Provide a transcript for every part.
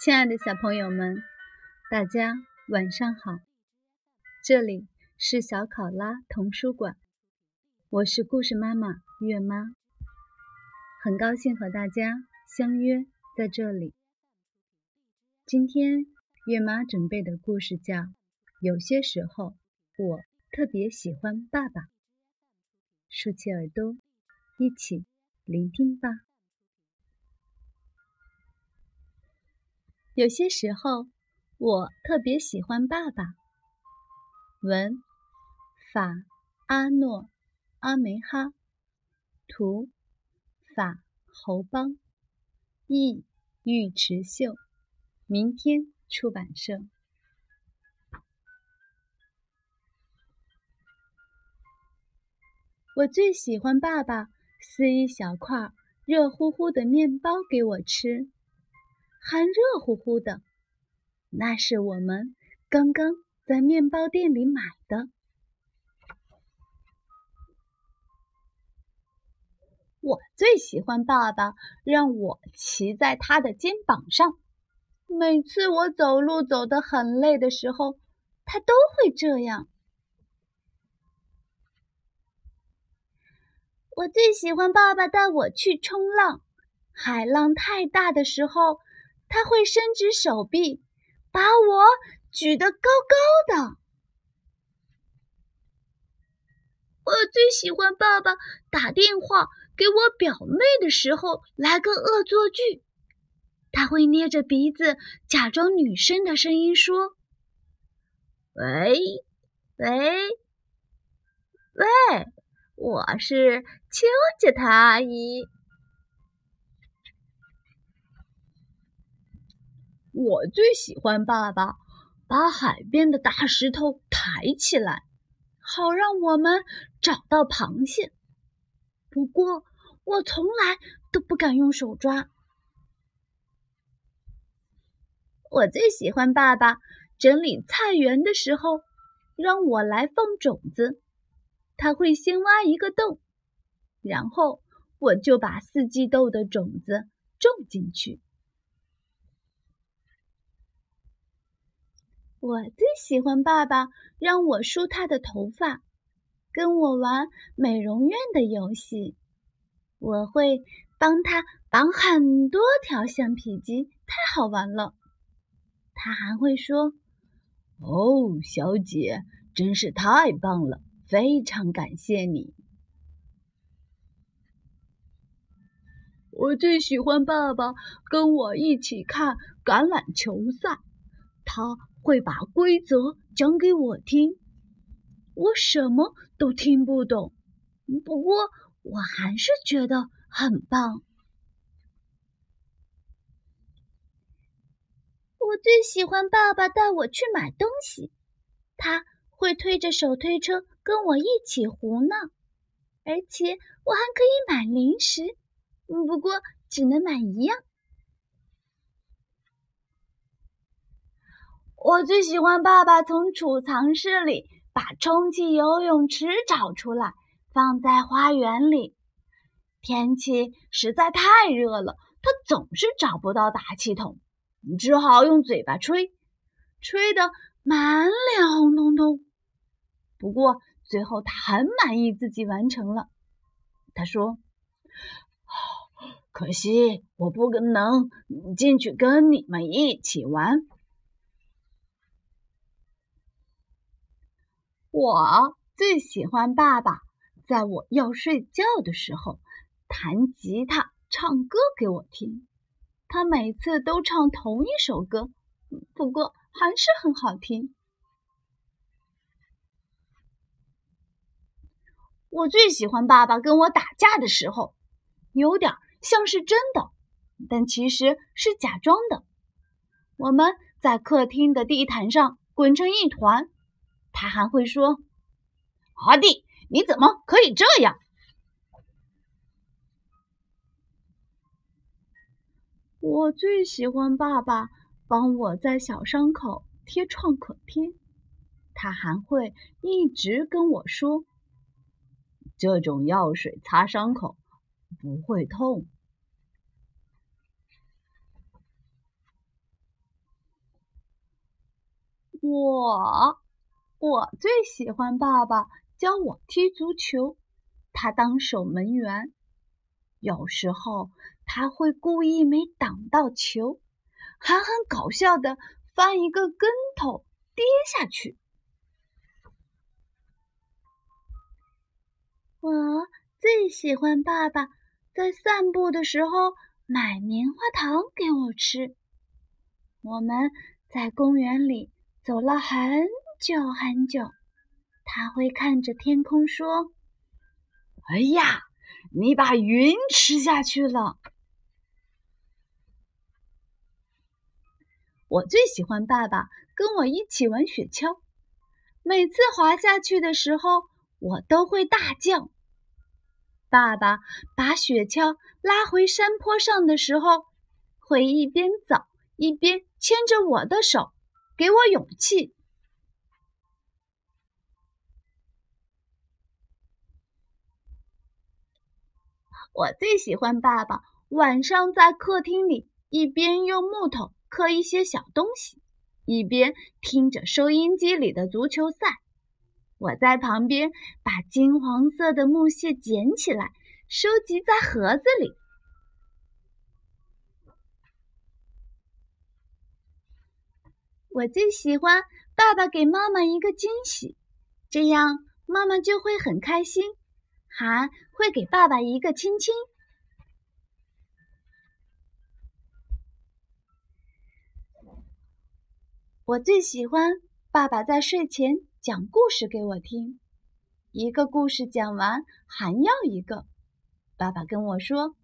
亲爱的小朋友们，大家晚上好！这里是小考拉童书馆，我是故事妈妈月妈，很高兴和大家相约在这里。今天月妈准备的故事叫《有些时候我特别喜欢爸爸》，竖起耳朵，一起聆听吧。有些时候，我特别喜欢爸爸。文法阿诺阿梅哈，图法侯邦，译尉迟秀，明天出版社。我最喜欢爸爸撕一小块热乎乎的面包给我吃。还热乎乎的，那是我们刚刚在面包店里买的。我最喜欢爸爸让我骑在他的肩膀上，每次我走路走得很累的时候，他都会这样。我最喜欢爸爸带我去冲浪，海浪太大的时候。他会伸直手臂，把我举得高高的。我最喜欢爸爸打电话给我表妹的时候来个恶作剧。他会捏着鼻子，假装女生的声音说：“喂，喂，喂，我是秋姐她阿姨。”我最喜欢爸爸把海边的大石头抬起来，好让我们找到螃蟹。不过，我从来都不敢用手抓。我最喜欢爸爸整理菜园的时候，让我来放种子。他会先挖一个洞，然后我就把四季豆的种子种进去。我最喜欢爸爸让我梳他的头发，跟我玩美容院的游戏。我会帮他绑很多条橡皮筋，太好玩了。他还会说：“哦，小姐，真是太棒了，非常感谢你。”我最喜欢爸爸跟我一起看橄榄球赛，他。会把规则讲给我听，我什么都听不懂，不过我还是觉得很棒。我最喜欢爸爸带我去买东西，他会推着手推车跟我一起胡闹，而且我还可以买零食，不过只能买一样。我最喜欢爸爸从储藏室里把充气游泳池找出来，放在花园里。天气实在太热了，他总是找不到打气筒，只好用嘴巴吹，吹得满脸红彤彤。不过最后他很满意自己完成了。他说：“可惜我不能进去跟你们一起玩。”我最喜欢爸爸在我要睡觉的时候弹吉他、唱歌给我听。他每次都唱同一首歌，不过还是很好听。我最喜欢爸爸跟我打架的时候，有点像是真的，但其实是假装的。我们在客厅的地毯上滚成一团。他还会说：“阿弟，你怎么可以这样？”我最喜欢爸爸帮我在小伤口贴创可贴。他还会一直跟我说：“这种药水擦伤口不会痛。”我我最喜欢爸爸教我踢足球，他当守门员，有时候他会故意没挡到球，还很搞笑的翻一个跟头跌下去。我最喜欢爸爸在散步的时候买棉花糖给我吃。我们在公园里。走了很久很久，他会看着天空说：“哎呀，你把云吃下去了。”我最喜欢爸爸跟我一起玩雪橇，每次滑下去的时候，我都会大叫。爸爸把雪橇拉回山坡上的时候，会一边走一边牵着我的手。给我勇气！我最喜欢爸爸晚上在客厅里一边用木头刻一些小东西，一边听着收音机里的足球赛。我在旁边把金黄色的木屑捡起来，收集在盒子里。我最喜欢爸爸给妈妈一个惊喜，这样妈妈就会很开心，还会给爸爸一个亲亲。我最喜欢爸爸在睡前讲故事给我听，一个故事讲完还要一个。爸爸跟我说：“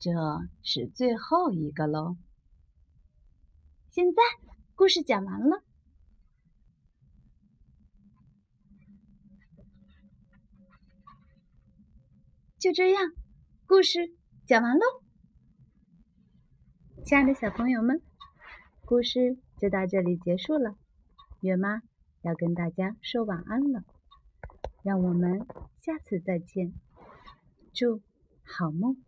这是最后一个喽。”现在故事讲完了，就这样，故事讲完喽。亲爱的小朋友们，故事就到这里结束了。月妈要跟大家说晚安了，让我们下次再见，祝好梦。